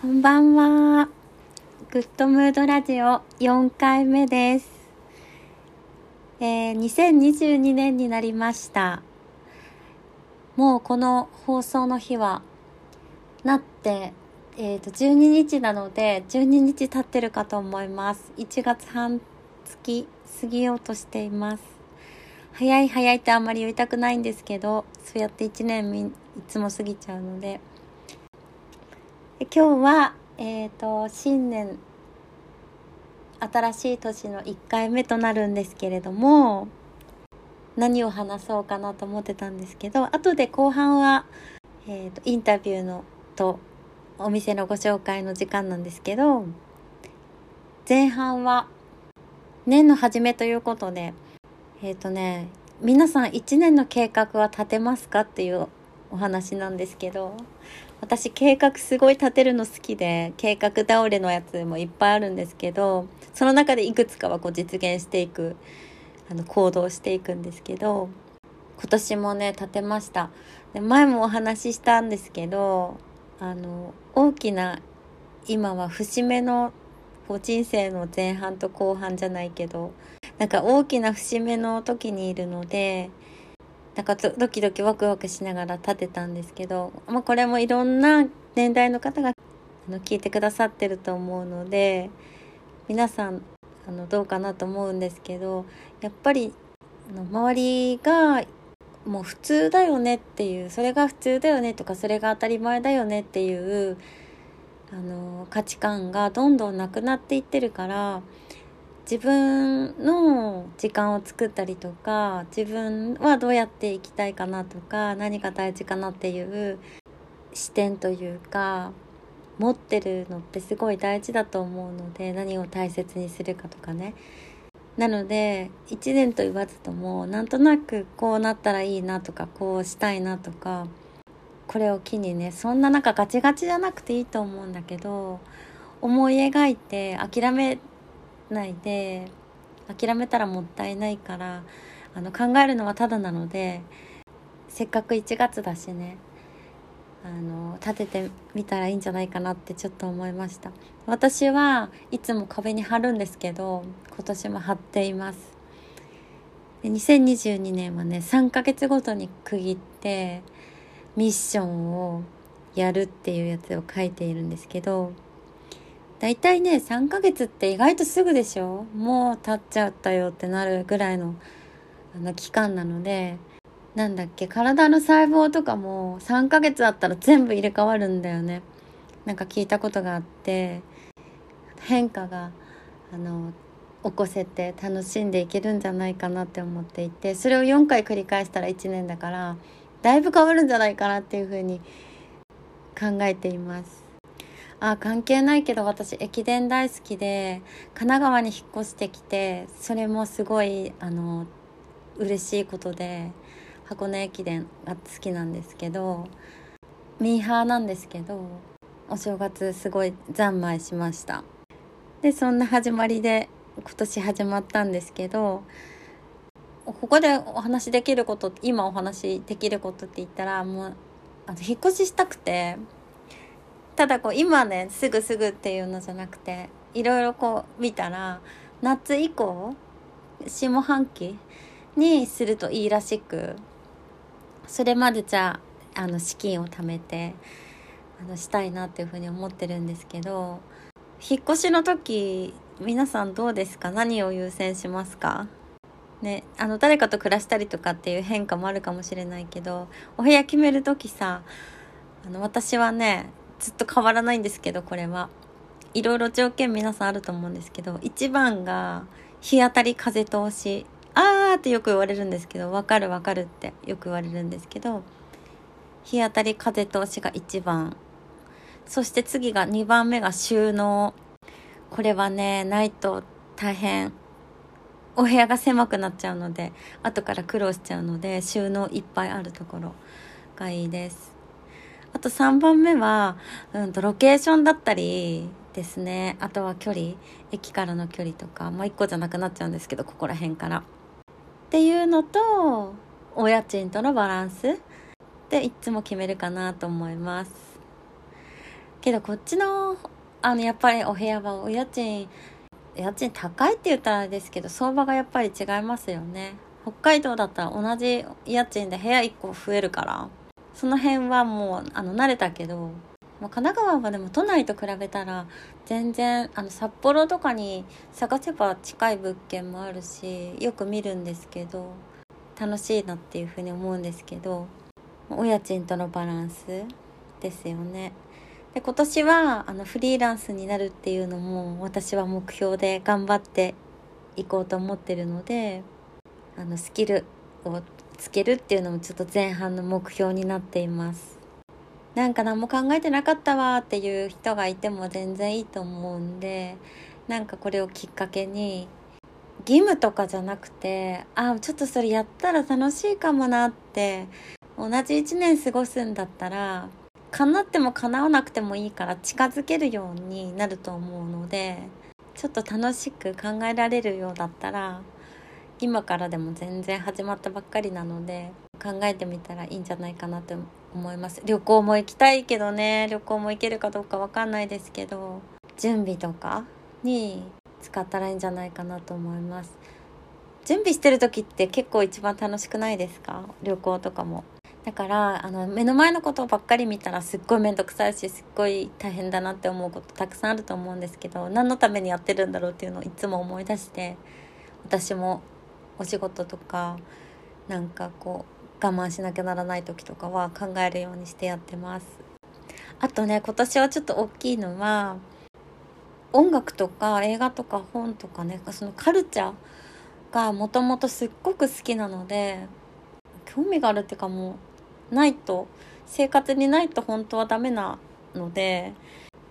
こんばんは。グッドムードラジオ4回目です。えー、2022年になりました。もうこの放送の日はなって、えっ、ー、と、12日なので、12日経ってるかと思います。1月半月過ぎようとしています。早い早いってあんまり言いたくないんですけど、そうやって1年いつも過ぎちゃうので、今日は、え、ー、と、新年、新しい年の1回目となるんですけれども、何を話そうかなと思ってたんですけど、後で後半は、えっ、ー、と、インタビューのと、お店のご紹介の時間なんですけど、前半は、年の初めということで、えっ、ー、とね、皆さん1年の計画は立てますかっていうお話なんですけど、私計画すごい立てるの好きで計画倒れのやつもいっぱいあるんですけどその中でいくつかはこう実現していくあの行動していくんですけど今年もね立てました。で前もお話ししたんですけどあの大きな今は節目のこう人生の前半と後半じゃないけどなんか大きな節目の時にいるのでなんかドキドキワクワクしながら立てたんですけど、まあ、これもいろんな年代の方があの聞いてくださってると思うので皆さんあのどうかなと思うんですけどやっぱりあの周りがもう普通だよねっていうそれが普通だよねとかそれが当たり前だよねっていうあの価値観がどんどんなくなっていってるから自分の時間を作ったりとか自分はどうやっていきたいかなとか何が大事かなっていう視点というか持ってるのってすごい大事だと思うので何を大切にするかとかね。なので1年と言わずともなんとなくこうなったらいいなとかこうしたいなとかこれを機にねそんななんかガチガチじゃなくていいと思うんだけど思い描いて諦めないで諦めたらもったいないからあの考えるのはただなのでせっかく1月だしねあの立ててみたらいいんじゃないかなってちょっと思いました。私はいつも壁に貼るんですけど今年も貼っています。で2022年はね3ヶ月ごとに区切ってミッションをやるっていうやつを書いているんですけど大体ね3ヶ月って意外とすぐでしょ？もう経っちゃったよってなるぐらいのあの期間なので。なんだっけ体の細胞とかも3ヶ月あったら全部入れ替わるんだよね。なんか聞いたことがあって。変化があの起こせて楽しんでいけるんじゃないかなって思っていて。それを4回繰り返したら1年だからだいぶ変わるんじゃないかなっていうふうに考えています。あ関係ないけど私駅伝大好きで神奈川に引っ越してきてそれもすごいあの嬉しいことで箱根駅伝が好きなんですけどミーハーなんですけどお正月すごい三昧しました。でそんな始まりで今年始まったんですけどここでお話できること今お話できることって言ったらもうあの引っ越ししたくてただこう今ねすぐすぐっていうのじゃなくていろいろこう見たら夏以降下半期にするといいらしくそれまでじゃあの資金を貯めてあのしたいなっていうふうに思ってるんですけど引っ越しの時皆さんどうですか？何を優先しますか？ね、あの誰かと暮らしたりとかっていう変化もあるかもしれないけどお部屋決める時さあの私はねずっと変わらないんですけどこれは。いろいろ条件皆さんあると思うんですけど一番が日当たり風通し。あーってよく言われるんですけどわかるわかるってよく言われるんですけど日当たり風通しが一番。そして次が2番目が収納。これはねないと大変。お部屋が狭くなっちゃうので後から苦労しちゃうので収納いっぱいあるところがいいです。あと3番目は、うんと、ロケーションだったりですね。あとは距離、駅からの距離とか、まあ1個じゃなくなっちゃうんですけど、ここら辺から。っていうのと、お家賃とのバランスでいつも決めるかなと思います。けどこっちのあのやっぱりお部屋はお家賃家賃高いって言ったらあれですけど相場がやっぱり違いますよね北海道だったら同じ家賃で部屋1個増えるからその辺はもうあの慣れたけどもう神奈川はでも都内と比べたら全然あの札幌とかに探せば近い物件もあるしよく見るんですけど楽しいなっていうふうに思うんですけどお家賃とのバランスですよね。で今年はあのフリーランスになるっていうのも私は目標で頑張っていこうと思ってるのであのスキルをつけるっていうのもちょっと前半の目標になっています。なんか何も考えてなかったわっていう人がいても全然いいと思うんでなんかこれをきっかけに義務とかじゃなくてあちょっとそれやったら楽しいかもなって同じ1年過ごすんだったら叶っても叶わなくてもいいから近づけるようになると思うのでちょっと楽しく考えられるようだったら今からでも全然始まったばっかりなので考えてみたらいいんじゃないかなと思います。旅行も行きたいけどね。旅行も行けるかどうかわかんないですけど準備とかに使ったらいいんじゃないかなと思います。準備してる時って結構一番楽しくないですか？旅行とかも。だからあの目の前のことばっかり見たらすっごい面倒くさいしすっごい大変だなって思うことたくさんあると思うんですけど何のためにやってるんだろうっていうのをいつも思い出して私もお仕事とかなんかこう我慢しなきゃならない時とかは考えるようにしてやってます。あとね今年はちょっと大きいのは音楽とか映画とか本とかねそのカルチャーがもともとすっごく好きなので興味があるっていうかもうないと生活にないと本当はダメなので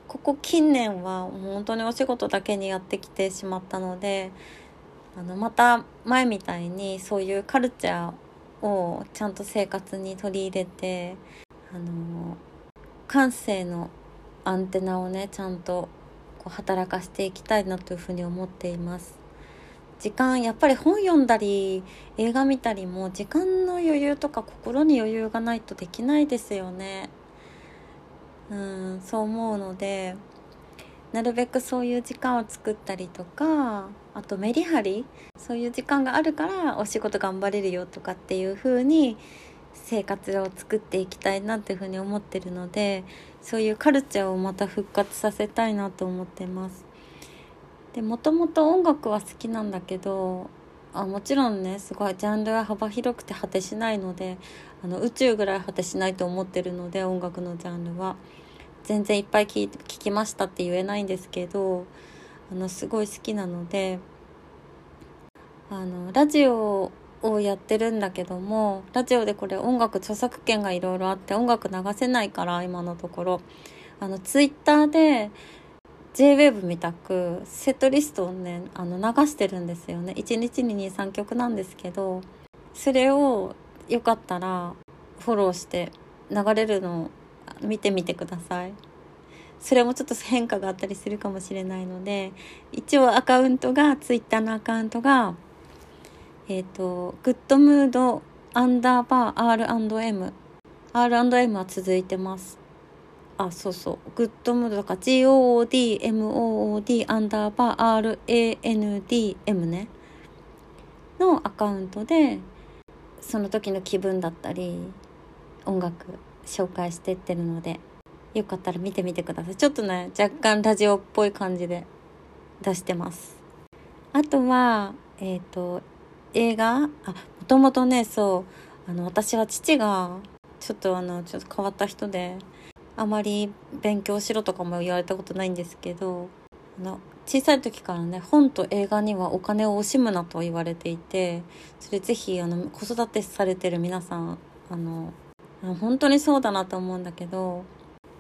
ここ近年は本当にお仕事だけにやってきてしまったのであのまた前みたいにそういうカルチャーをちゃんと生活に取り入れてあの感性のアンテナをねちゃんとこう働かせていきたいなというふうに思っています。時間やっぱり本読んだり映画見たりも時間の余裕とか心に余裕がないとできないですよねうんそう思うのでなるべくそういう時間を作ったりとかあとメリハリそういう時間があるからお仕事頑張れるよとかっていう風に生活を作っていきたいなっていう風に思ってるのでそういうカルチャーをまた復活させたいなと思ってます。でもともと音楽は好きなんだけどあもちろんねすごいジャンルは幅広くて果てしないのであの宇宙ぐらい果てしないと思ってるので音楽のジャンルは。全然いっぱい聴きましたって言えないんですけどあのすごい好きなのであのラジオをやってるんだけどもラジオでこれ音楽著作権がいろいろあって音楽流せないから今のところ。あのツイッターで JWAVE みたくセットリストをねあの流してるんですよね。1日に23曲なんですけどそれをよかったらフォローして流れるのを見てみてください。それもちょっと変化があったりするかもしれないので一応アカウントが Twitter のアカウントがえっ、ー、とグッドムードアンダーバー R&M R&M は続いてます。あそうそう。グッドムードとか GOODMOOD アンダーバー RANDM ね。のアカウントでその時の気分だったり音楽紹介してってるので。よかったら見てみてください。ちょっとね若干ラジオっぽい感じで出してます。あとはえっ、ー、と映画？あもともとねそうあの私は父がちょっとあのちょっと変わった人であまり勉強しろとかも言われたことないんですけどあの小さい時からね本と映画にはお金を惜しむなと言われていてそれぜひあの子育てされてる皆さんあの本当にそうだなと思うんだけど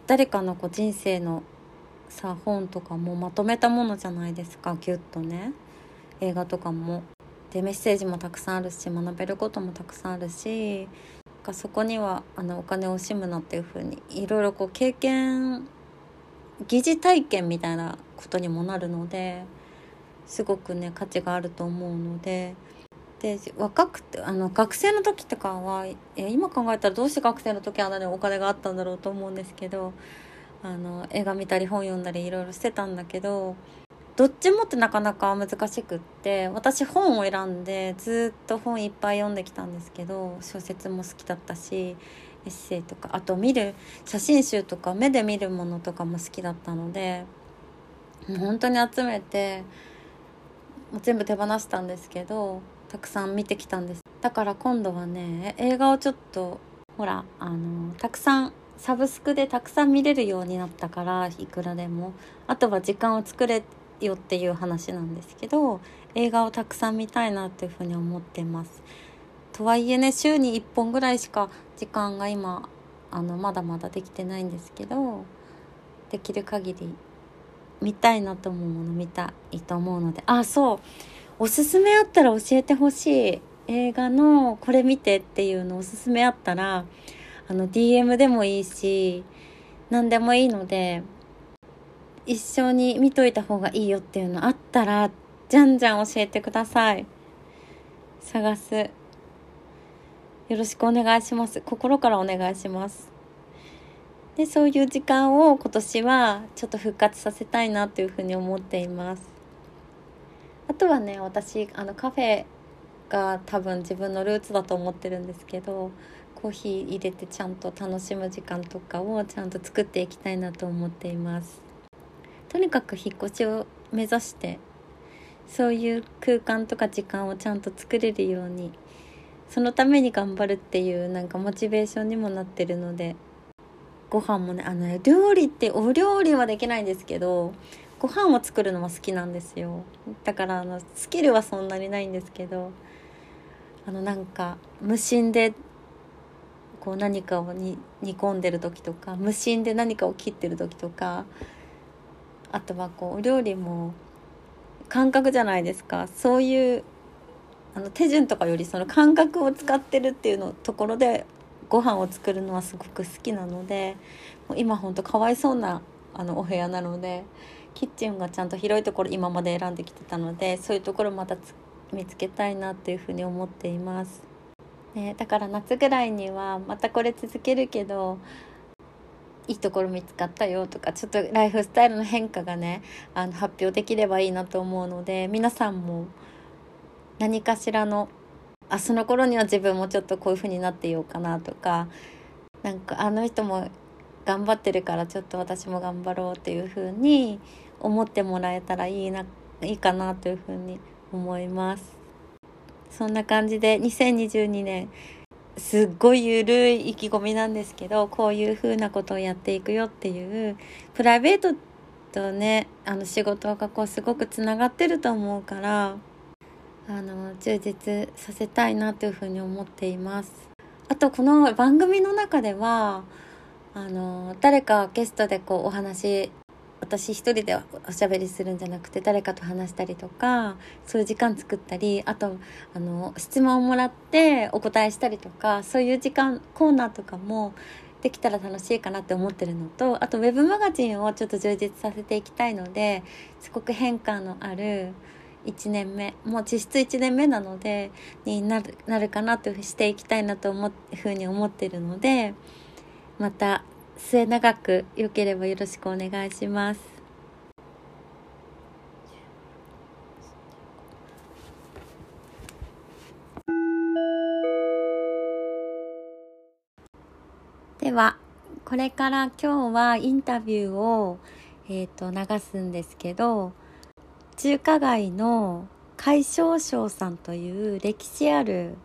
誰かのこう人生のさ本とかもまとめたものじゃないですかギュッとね映画とかも。でメッセージもたくさんあるし学べることもたくさんあるしかそこにはあのお金を惜しむなっていうふうにいろいろこう経験疑似体験みたいなことにもなるのですごくね価値があると思うのでで若くてあの学生の時とかは今考えたらどうして学生の時あんなにお金があったんだろうと思うんですけどあの映画見たり本読んだりいろいろしてたんだけどどっちもってなかなか難しくって私本を選んでずっと本いっぱい読んできたんですけど小説も好きだったしエッセイとかあと見る写真集とか目で見るものとかも好きだったので本当に集めてもう全部手放したんですけどたくさん見てきたんです。だから今度はね映画をちょっとほらあのたくさんサブスクでたくさん見れるようになったからいくらでも。あとは時間を作れよっていう話なんですけど映画をたくさん見たいなっていうふうに思ってます。とはいえね週に1本ぐらいしか時間が今あのまだまだできてないんですけどできる限り見たいなと思うもの見たいと思うので。あそう。おすすめあったら教えてほしい映画のこれ見てっていうのおすすめあったらあの DM でもいいし何でもいいので一緒に見といた方がいいよっていうのあったらじゃんじゃん教えてください。探す。よろしくお願いします。心からお願いします。でそういう時間を今年はちょっと復活させたいなというふうに思っています。あとはね私あのカフェが多分自分のルーツだと思ってるんですけどコーヒー入れてちゃんと楽しむ時間とかをちゃんと作っていきたいなと思っています。とにかく引っ越しを目指してそういう空間とか時間をちゃんと作れるようにそのために頑張るっていうなんかモチベーションにもなってるのでご飯もねあの料理ってお料理はできないんですけどご飯を作るのも好きなんですよ。だからあのスキルはそんなにないんですけどあのなんか無心でこう何かを煮込んでる時とか無心で何かを切ってる時とかあとはこうお料理も感覚じゃないですか。そういうあの手順とかよりその感覚を使ってるっていうのところでご飯を作るのはすごく好きなので今ほんとかわいそうなあのお部屋なのでキッチンがちゃんと広いところ今まで選んできてたのでそういうところまた見つけたいなっていうふうに思っています。ね、だから夏ぐらいにはまたこれ続けるけどいいところ見つかったよとかちょっとライフスタイルの変化がねあの発表できればいいなと思うので皆さんも何かしらのあその頃には自分もちょっとこういう風になっていようかなとかなんかあの人も頑張ってるからちょっと私も頑張ろうっていう風に思ってもらえたらいいないいかなという風に思います。そんな感じで2022年すっごいゆるい意気込みなんですけどこういう風なことをやっていくよっていうプライベートとねあの仕事がこうすごくつながってると思うからあの充実させたいなというふうに思っています。あとこの番組の中ではあの誰かゲストでこうお話私一人でおしゃべりするんじゃなくて誰かと話したりとかそういう時間作ったりあとあの質問をもらってお答えしたりとかそういう時間コーナーとかもできたら楽しいかなって思ってるのとあとウェブマガジンをちょっと充実させていきたいのですごく変化のある1年目もう実質1年目なのでになるなるかなとしていきたいなと思ふうに思ってるのでまた末永く良ければよろしくお願いします。ではこれから今日はインタビューを、えーと、流すんですけど中華街の海少将さんという歴史ある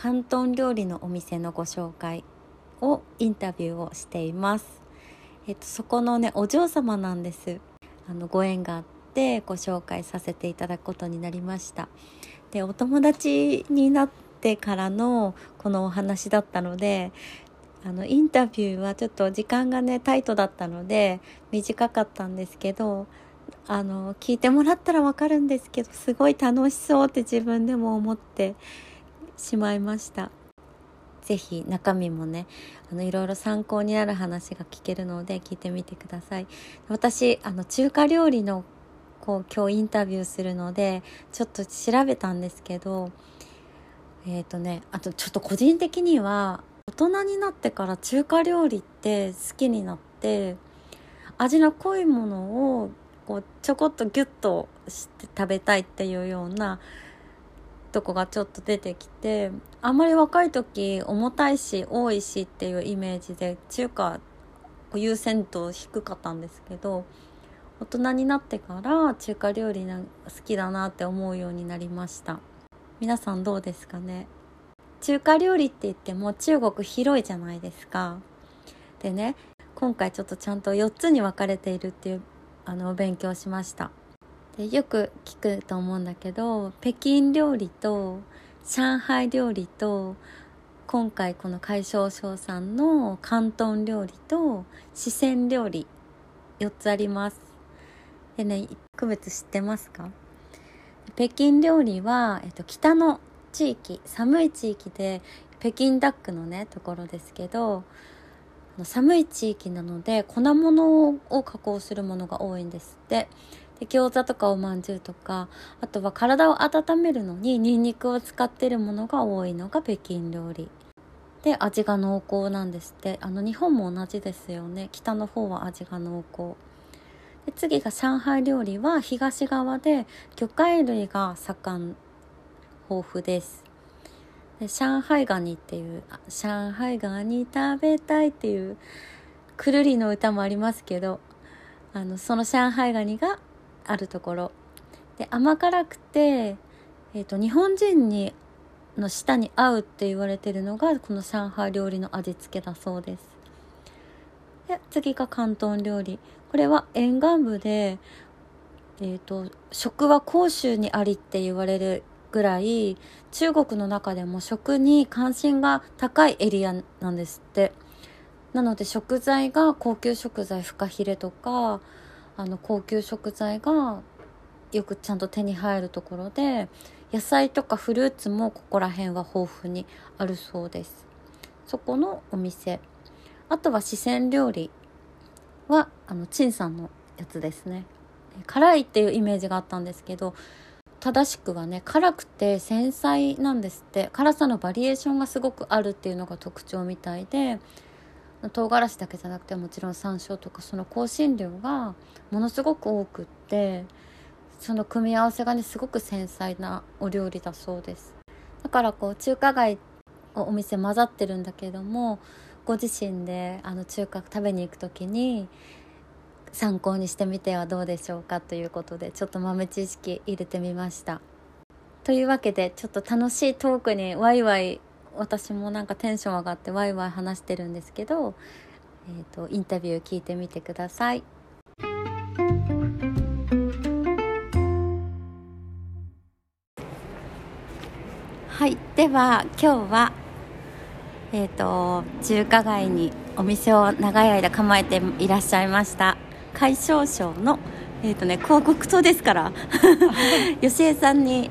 広東料理のお店のご紹介をインタビューをしています。えっと、そこのねお嬢様なんです。あのご縁があってご紹介させていただくことになりました。でお友達になってからのこのお話だったのであのインタビューはちょっと時間がねタイトだったので短かったんですけどあの聞いてもらったらわかるんですけどすごい楽しそうって自分でも思ってしまいました。是非中身もねあのいろいろ参考になる話が聞けるので聞いてみてください。私あの中華料理のこう今日インタビューするのでちょっと調べたんですけどえっ、ー、とねあとちょっと個人的には大人になってから中華料理って好きになって味の濃いものをこうちょこっとギュッとして食べたいっていうようなとこがちょっと出てきてあんまり若い時重たいし多いしっていうイメージで中華優先度低かったんですけど大人になってから中華料理が好きだなって思うようになりました。皆さんどうですかね？中華料理って言っても中国広いじゃないですか。でね今回ちょっとちゃんと4つに分かれているっていうあの勉強しました。でよく聞くと思うんだけど北京料理と上海料理と今回この海椒省さんの広東料理と四川料理4つあります。でね区別知ってますか？北京料理は、えっと、北の地域寒い地域で北京ダックのねところですけど寒い地域なので粉物を加工するものが多いんですって。で餃子とかおまんじゅうとかあとは体を温めるのにニンニクを使ってるものが多いのが北京料理。で味が濃厚なんですって。あの日本も同じですよね。北の方は味が濃厚。で次が上海料理は東側で魚介類が盛ん豊富です。で上海ガニっていう上海ガニ食べたいっていうくるりの歌もありますけどあのその上海ガニがあるところ。で甘辛くて、えーと、日本人にの舌に合うって言われてるのがこの上海料理の味付けだそうです。で次が広東料理。これは沿岸部で、えーと、食は広州にありって言われるぐらい中国の中でも食に関心が高いエリアなんですって。なので食材が高級食材フカヒレとかあの高級食材がよくちゃんと手に入るところで野菜とかフルーツもここら辺は豊富にあるそうです。そこのお店。あとは四川料理はあの陳さんのやつですね。辛いっていうイメージがあったんですけど正しくはね辛くて繊細なんですって。辛さのバリエーションがすごくあるっていうのが特徴みたいで唐辛子だけじゃなくてもちろん山椒とかその香辛料がものすごく多くってその組み合わせがねすごく繊細なお料理だそうです。だからこう中華街お店混ざってるんだけどもご自身であの中華食べに行く時に参考にしてみてはどうでしょうかということでちょっと豆知識入れてみました。というわけでちょっと楽しいトークにワイワイ私もなんかテンション上がってワイワイ話してるんですけど、えーと、インタビュー聞いてみてください。はいでは今日はえっ、ー、と中華街にお店を長い間構えていらっしゃいました海椒省のえっ、ー、とね広告塔ですから 吉江さんに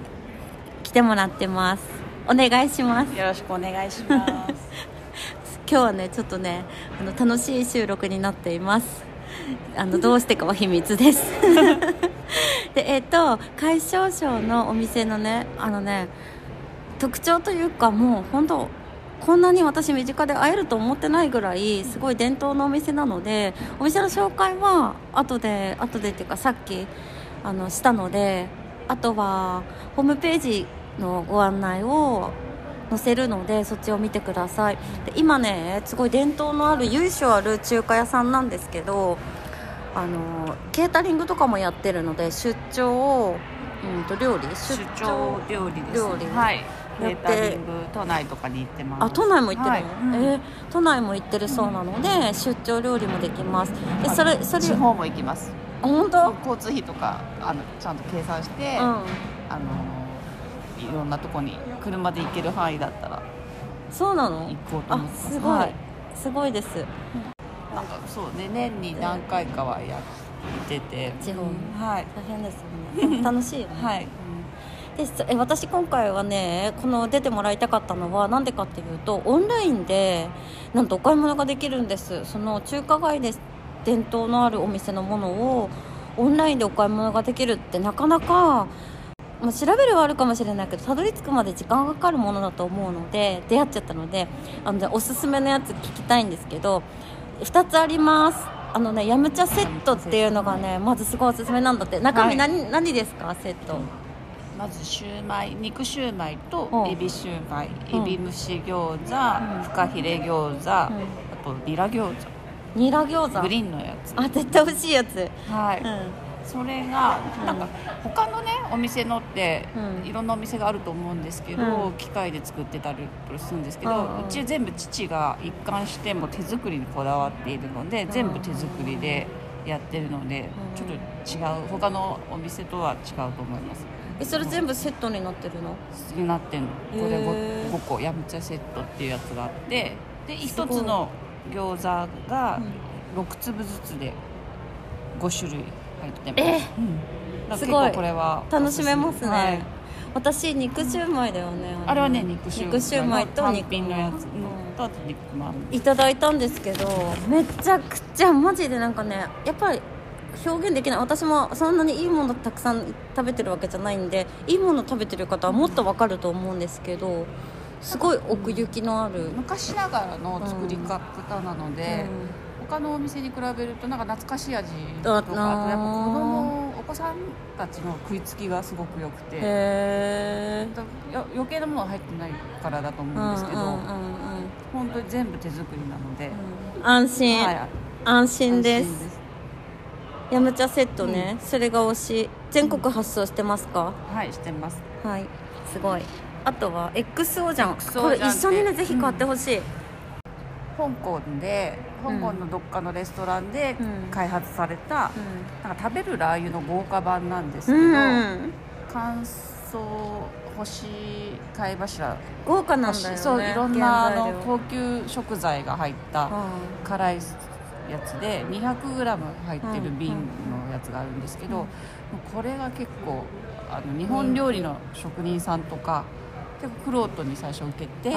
来てもらってますお願いします。よろしくお願いします。今日はねちょっとねあの楽しい収録になっています。あのどうしてかは秘密です。でえっ、ー、と海椒省のお店のねあのね特徴というかもう本当こんなに私身近で会えると思ってないぐらいすごい伝統のお店なのでお店の紹介は後で後でっていうかさっきあのしたのであとはホームページのご案内を載せるのでそっちを見てください。で今ねすごい伝統のある由緒ある中華屋さんなんですけどあのケータリングとかもやってるので出張、うんと料理？出張？料理です、料理。はい。ケータリング都内とかに行ってます。あ都内も行ってるの、はい。うん、えー、都内も行ってるそうなので、うん、出張料理もできます。でそれそれ地方も行きます。本当？交通費とかあのちゃんと計算して、うん、あのいろんなとこに車で行ける範囲だったらそうなの？行こうと思ってます。すごい、はい、すごいです、なんかそうね年に何回かはやってて。地方、うん、はい。大変ですよね。楽しいよね。はい。でえ私今回はねこの出てもらいたかったのは何でかっていうとオンラインでなんとお買い物ができるんです。その中華街で伝統のあるお店のものをオンラインでお買い物ができるってなかなかまあ、調べるはあるかもしれないけどたどり着くまで時間がかかるものだと思うので出会っちゃったのであのおすすめのやつ聞きたいんですけど2つあります。あのねヤムチャセットっていうのがねまずすごいおすすめなんだって。中身何,、何ですか？セット。まずシューマイ肉シューマイとうん。エビシューマイ。うん。エビ蒸し餃子、うん。フカヒレ餃子、あとニラ餃ニラ餃子子。グリーンのやつ。あ絶対美味しいやつ。はい、うんそれがうん。なんか他のねお店のって、うん。いろんなお店があると思うんですけど、うん。機械で作ってたりするんですけど、ううん。ち全部父が一貫しても手作りにこだわっているので、ん。全部手作りでやってるので、うん。ちょっと違う他のお店とは違うと思います。えそれ全部セットになってるの？になってんの。これへー。5, 個ヤムチャセットっていうやつがあってですごい。1つの餃子がうん。6粒ずつで5種類入ってます。えうん。だからすごい。これは楽しめますね、はい。私肉シューマイだよねのあれはね肉シューマイ。と単肉品のやつ、ううんん、と肉まんいただいたんですけどめちゃくちゃマジでなんかねやっぱり表現できない。私もそんなにいいものたくさん食べてるわけじゃないんでいいもの食べてる方はもっとわかると思うんですけどすごい奥行きのある、昔ながらの作り方なので、うん他のお店に比べるとなんか懐かしい味とあかあとやっぱ子供お子さんたちの食いつきがすごく良くて。余計なものが入ってないからだと思うんですけど、うんうんうん本当に全部手作りなので、うん。安心、はい。安心です。ヤムチャセットね、それが推し全国発送してますか、はいしてます。はい。すごい。あとは XO じゃんこれ一緒にねぜひ買ってほしい、香港で香港のどっかのレストランでうん。開発された、なんか食べるラー油の豪華版なんですけど、うん、うん、乾燥干し貝柱。豪華なんだよねそういろんなあの高級食材が入ったう辛いやつで 200g 入ってる瓶のやつがあるんですけど、うん。これが結構あの日本料理の職人さんとか結構玄人に最初受けてで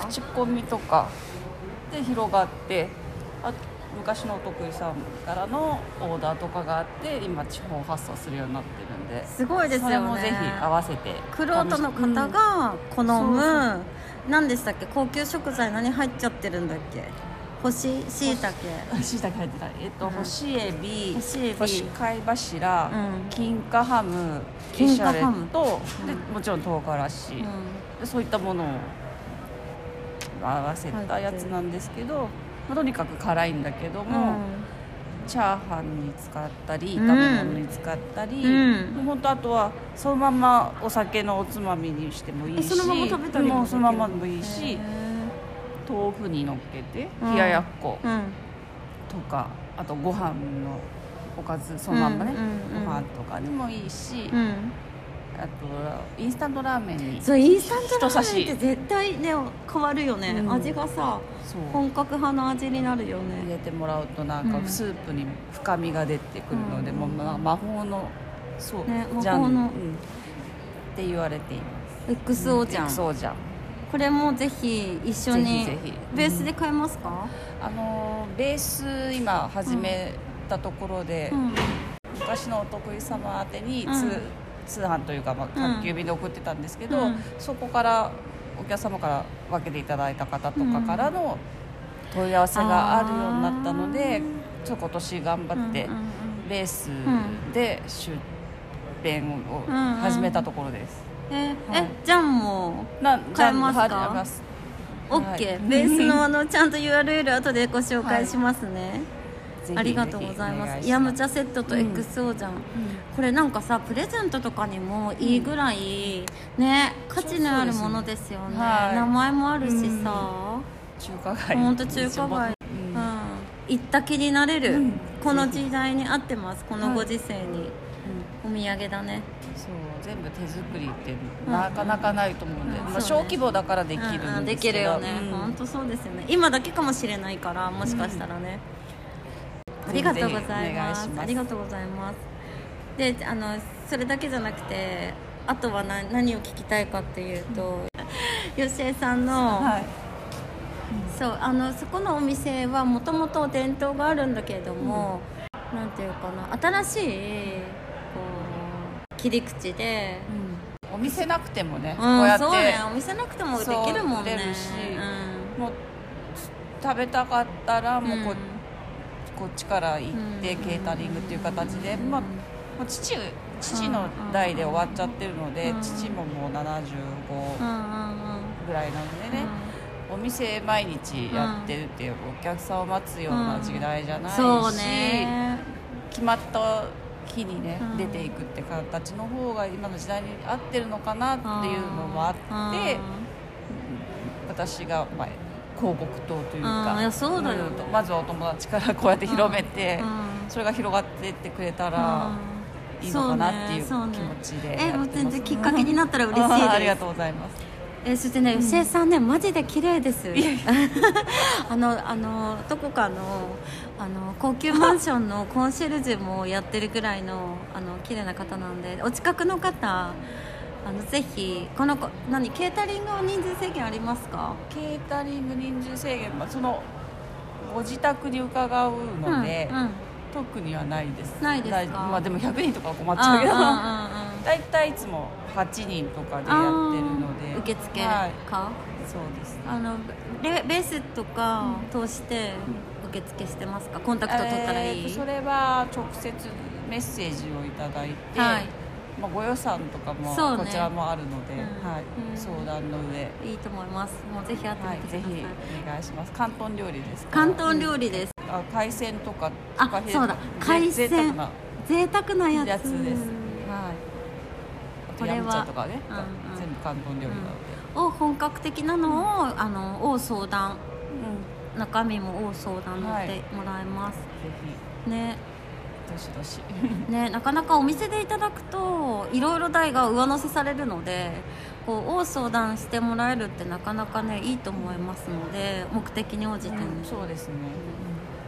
口コミとかで広がってあ昔のお得意さんからのオーダーとかがあって今地方発送するようになってるんで。すごいですよね。それもぜひ合わせて。クロートの方が好む、そう何でしたっけ？高級食材何入っちゃってるんだっけ？干ししいたけ。しいたけ入ってた。えっと、うん。干しエビ干しエビ。干し貝柱、うん。金華ハム金華ハム。エシャレット、うん。でもちろん唐辛子、うん。でそういったものを合わせたやつなんですけど、まあ、とにかく辛いんだけども、チャーハンに使ったりうん。炒め物に使ったり、うん。本当あとはそのままお酒のおつまみにしてもいいしえそのまま食べたりもそのままでもいいへしー。豆腐にのっけてうん。冷ややっこ、うん。とかあとご飯のおかずそのまんまね、うんうんうん。ご飯とかでもいいし、うんあとインスタントラーメンにそうインスタントラーメンって絶対ね変わるよね、うん。味がさ本格派の味になるよ入ねれてもらうとなんかうん。スープに深みが出てくるので、うん。もうま魔法のそう、ね魔法の。うん。って言われています。XO じゃん、そうじゃんこれもぜひ一緒にベースで買えますか、あのーベース今始めたところで、うん。昔のお得意様宛てに通,、うん通販というか、まあ、宅急便で送ってたんですけど、うん。そこからお客様から分けていただいた方とかからの問い合わせがあるようになったので、ちょっと今年頑張ってうんうんうんベースで出店をうんうん始めたところです。えーはい。えジャンもな買えますか？じゃあ買えます。OK、はい。ベースのあのちゃんと URL 後でご紹介しますね、ぜひありがとうございます。ヤムチャセットとうん。XO じゃん、これなんかさプレゼントとかにもいいぐらい、ね価値のあるものですよね。はい。名前もあるしうん。さ、中華街。ほんと中華街。うん。うん。行った気になれる、うん。この時代に合ってます。このご時世に、うん。お土産だね。そう。全部手作りってうん。なかなかないと思うんで、うん。まあ、小規模だからできるんですけど、うん。うん。できるよね、うん。本当そうですよね。今だけかもしれないからもしかしたらね、ありがとうございます。ありがとうございます。であのそれだけじゃなくてあとは何何を聞きたいかっていうと、よしえさんの、はい。そうあのそこのお店はもともと伝統があるんだけれども、なんていうかな新しいこう切り口で、お店なくてもね、うんこうやってそうねお店なくてもできるもんね。もう食べたかったらもうこう、こっちから行ってうん。ケータリングっていう形で、まあ、父父の代で終わっちゃってるので、うん。父ももう75うんうんうんぐらいなのでね、お店毎日やってるっていうお客さんを待つような時代じゃないし、そうね。決まった日にね、うん。出ていくって形の方が今の時代に合ってるのかなっていうのもあって私が、まあ、広告塔というか、そうだよん。まずはお友達からこうやって広めて、うんそれが広がっていってくれたらいいのかなっていう気持ちでやってえもう全然きっかけになったら嬉しいです。ありがとうございます。えそしてね、吉江さんねマジで綺麗です。あのあのどこかのあの高級マンションのコンシェルジュもやってるぐらいのあの綺麗な方なんでお近くの方あのぜひこの子何ケータリングは人数制限ありますか？ケータリング人数制限、まあ、そのご自宅に伺うので、うんうん。特にはないです。ないですまあ、でも100人とかは困っちゃうけど。大体いつも8人とかでやってるので。受付か、はい、そうですあのレベースとか通して受付してますか？コンタクト取ったらいい、えーとそれは直接メッセージをいただいて、はいまあ、ご予算とかもこちらもあるので、うん。はい。うん。相談の上、いいと思います。もうぜひ会ってはい、ぜみてください、ひお願いします。広東料理ですか広東料理です、あ海鮮とかあそうだ。ぜ海鮮。贅沢な。贅沢なやつ。やつです。はい。これはとかね、うんうん。全部広東料理なので、を本格的なのをあのを相談。中身もを相談乗ってもらえます、ぜね。ひどしどしねなかなかお店でいただくといろいろ代が上乗せされるのでこうを相談してもらえるってなかなかねいいと思いますので目的に応じてね、そうですね、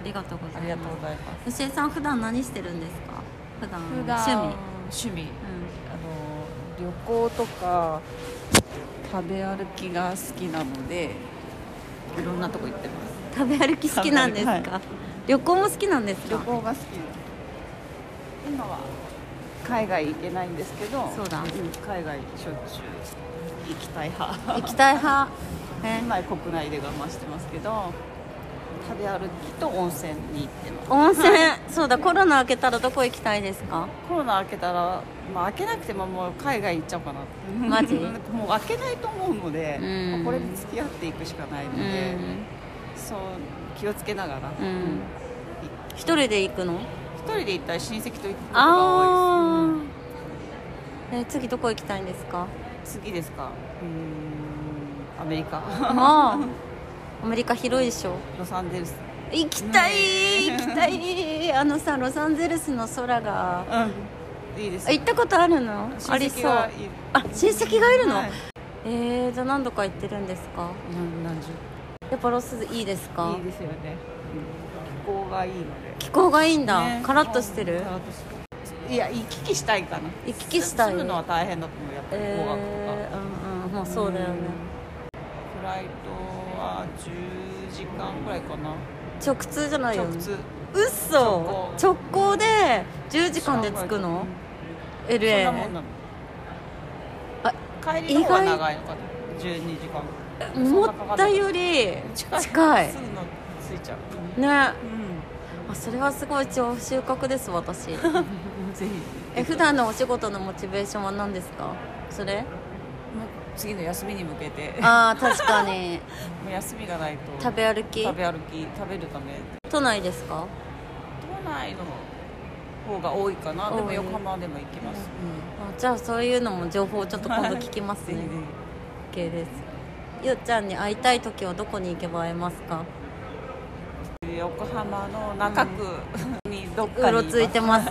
ありがとうございます。ありがとうございます。吉江さん普段何してるんですか？普段趣味、趣味。うあの旅行とか食べ歩きが好きなのでいろんなとこ行ってます。ん、食べ歩き好きなんですか、はい。旅行も好きなんですか？旅行が好き今は海外行けないんですけどそうだ。ん海外しょっちゅう行きたい派。行きたい派？え？今国内で我慢してますけど食べ歩きと温泉に行ってます。温泉？そうだコロナ明けたらどこ行きたいですか？コロナ明けたら、まあ、明けなくてももう海外行っちゃおうかなマジ？もう明けないと思うので、うん。まあこれで付き合っていくしかないのうん。で、そう気をつけながら、うん。一人で行くの？一人で行ったり親戚と行くことがあ多いです、あ、え次どこ行きたいんですか？うん次ですか？うーんアメリカ。アメリカ広いでしょ？ロサンゼルス。行きたい行きたい。あのさロサンゼルスの空が。うん。いいです。あ行ったことあるの？親ありそう戚がいる。あ親戚がいるの、はい。えー、じゃあ何度か行ってるんですか？何何十。やっぱロスいいですか？いいですよね、がいいので。気候がいいんだ、ね。カラッとしてる？いや行き来したいかな。行き来したい？住むのは大変だと思うやっぱり。語学とか、えー、うんうんもうそうだよね。フライトは10時間ぐらいかな。直通じゃないよね。直通。うっそ直直行で10時間で着くの？そん LA なもんなの。あ帰りの方が長いのかな。12時間。思ったより近い。すぐの着いちゃう。ね。うあそれはすごい超収穫です私。ん ぜひ。え普段のお仕事のモチベーションは何ですか？それ？次の休みに向けて。ああ確かに。もう休みがないと。食べ歩き？食べ歩き食べるため。都内ですか？都内の方が多いかな。でも横浜でも行きます、あじゃあそういうのも情報をちょっと今度聞きますね。ぜ OK です。ゆっちゃんに会いたい時はどこに行けば会えますか？ひ横浜の中区にどっうろかにいます。ついてます。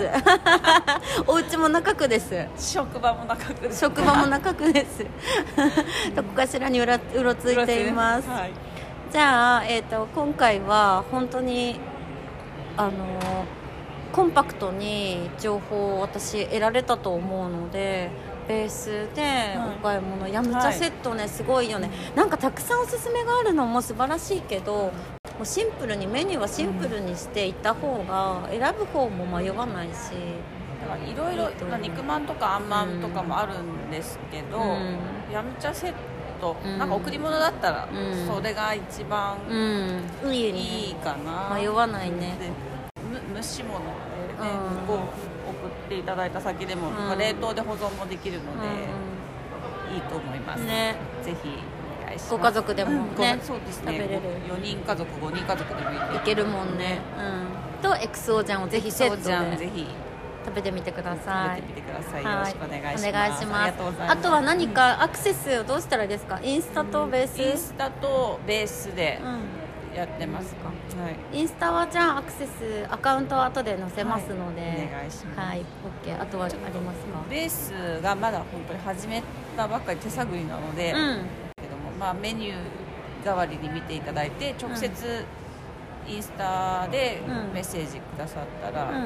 お家も中区です。職場も中区です。職場も中区です。どこかしらにうらうろついています、はい。じゃあ、えー、と今回は本当にあのコンパクトに情報を私得られたと思うのでベースでお買い物、ヤムチャセットねすごいよね。なんかたくさんおすすめがあるのも素晴らしいけどもうシンプルにメニューはシンプルにしていった方が選ぶ方も迷わないし、だからいろいろ肉まんとかあんまんとかもあるんですけど、うん。ヤムチャセット、うん。なんか贈り物だったらうん。それが一番うん。いいかな、迷わないね。で蒸し物でね、うん。こう送っていただいた先でも、うん。まあ冷凍で保存もできるので、ういいと思います、んね。ぜひお願いしご家族でも。うん。そうですね。食べれる。4人家族5人家族でもいいいけるもんね。うん。とエクソージャンをぜひセットじゃんぜでひ。食べてみてくだ食さい。べてみてください、はい。よろしくお願いします。ます。ありがとうございます。あとは何かアクセスをどうしたらいいですか？インスタとベース、インスタとベースでうん。やってますか、はい。インスタはじゃあアクセスアカウントは後で載せますので、はい。お願いします。はい、OK あとはありますか？ベースがまだ本当に始めたばっかり手探りなので、うんまあ、メニュー代わりに見ていただいて直接インスタでうん。メッセージくださったら、うん。な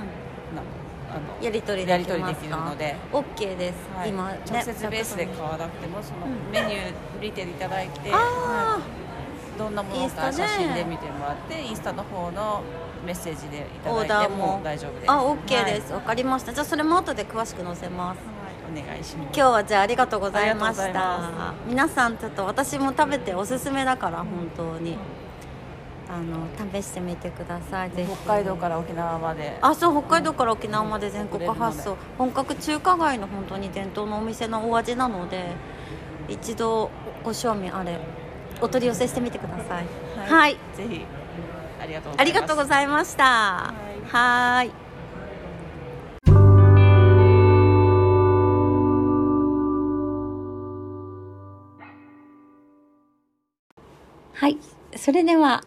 あのやり取りやできるので、OK です、はい。今ね直接ベースで買わなくてもそのうん。メニュー見ていただいて、あはい。どんなものか写真で見てもらってインスタの方のメッセージでいただいてもも。大丈夫です。あ OK ではいす。わ、かりました。じゃあそれも後で詳しく載せます。はいお願いします。今日はじゃあありがとうございました。皆さんちょっと私も食べておすすめだから本当に。あの試してみてくださいぜひ。北海道から沖縄まで。あそう北海道から沖縄まで全国発送。本格中華街の本当に伝統のお店のお味なので一度ご賞味あれお取り寄せしてみてください。はい、ぜひ。ありがとうございます。ありがとうございました。はいはい。それでは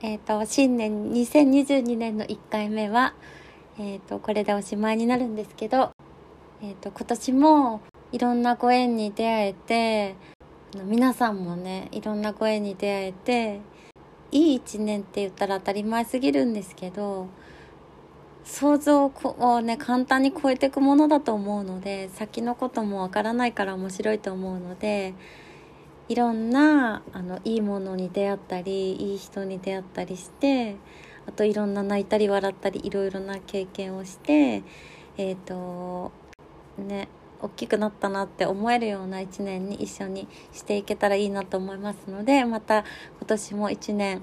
えっ、と新年2022年の1回目はえっ、とこれでおしまいになるんですけどえっ、と今年もいろんなご縁に出会えて皆さんもねいろんなご縁に出会えていい一年って言ったら当たり前すぎるんですけど想像をこをね簡単に超えていくものだと思うので先のこともわからないから面白いと思うのでいろんなあのいいものに出会ったりいい人に出会ったりしてあといろんな泣いたり笑ったりいろいろな経験をしてえっ、とね大きくなったなって思えるような一年に一緒にしていけたらいいなと思いますのでまた今年も一年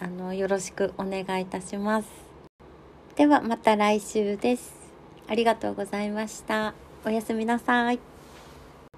あのよろしくお願いいたします。ではまた来週です。ありがとうございました。おやすみなさい。